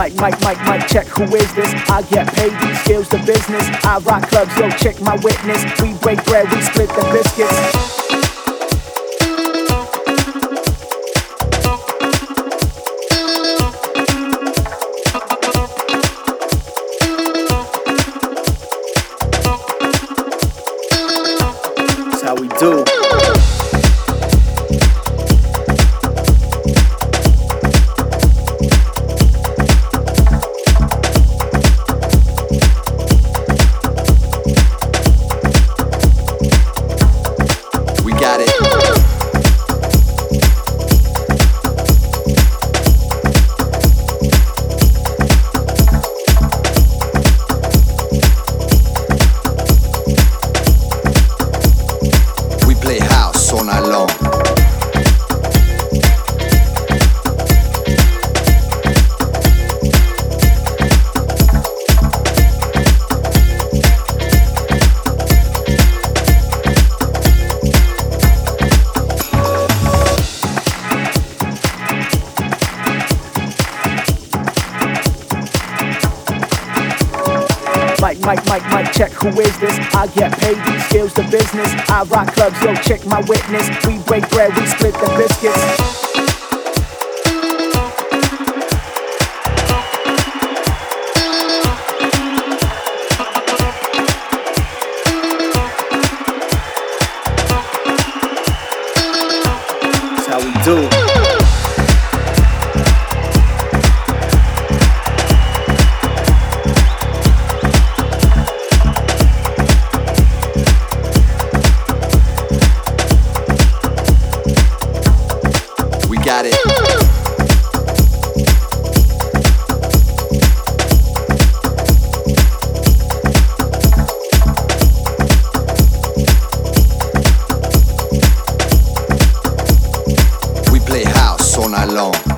mic, mic, mic, check. Who is this? I get paid. These skills the business. I rock clubs. Yo, check my witness. We break bread. We split the biscuits. How we do. Mic, mic, mic, mic, check. Who is this? I get paid. These skills the business. I rock clubs. Yo, check my witness. We break bread. We split the biscuits. Do. Got it. We play house all night long.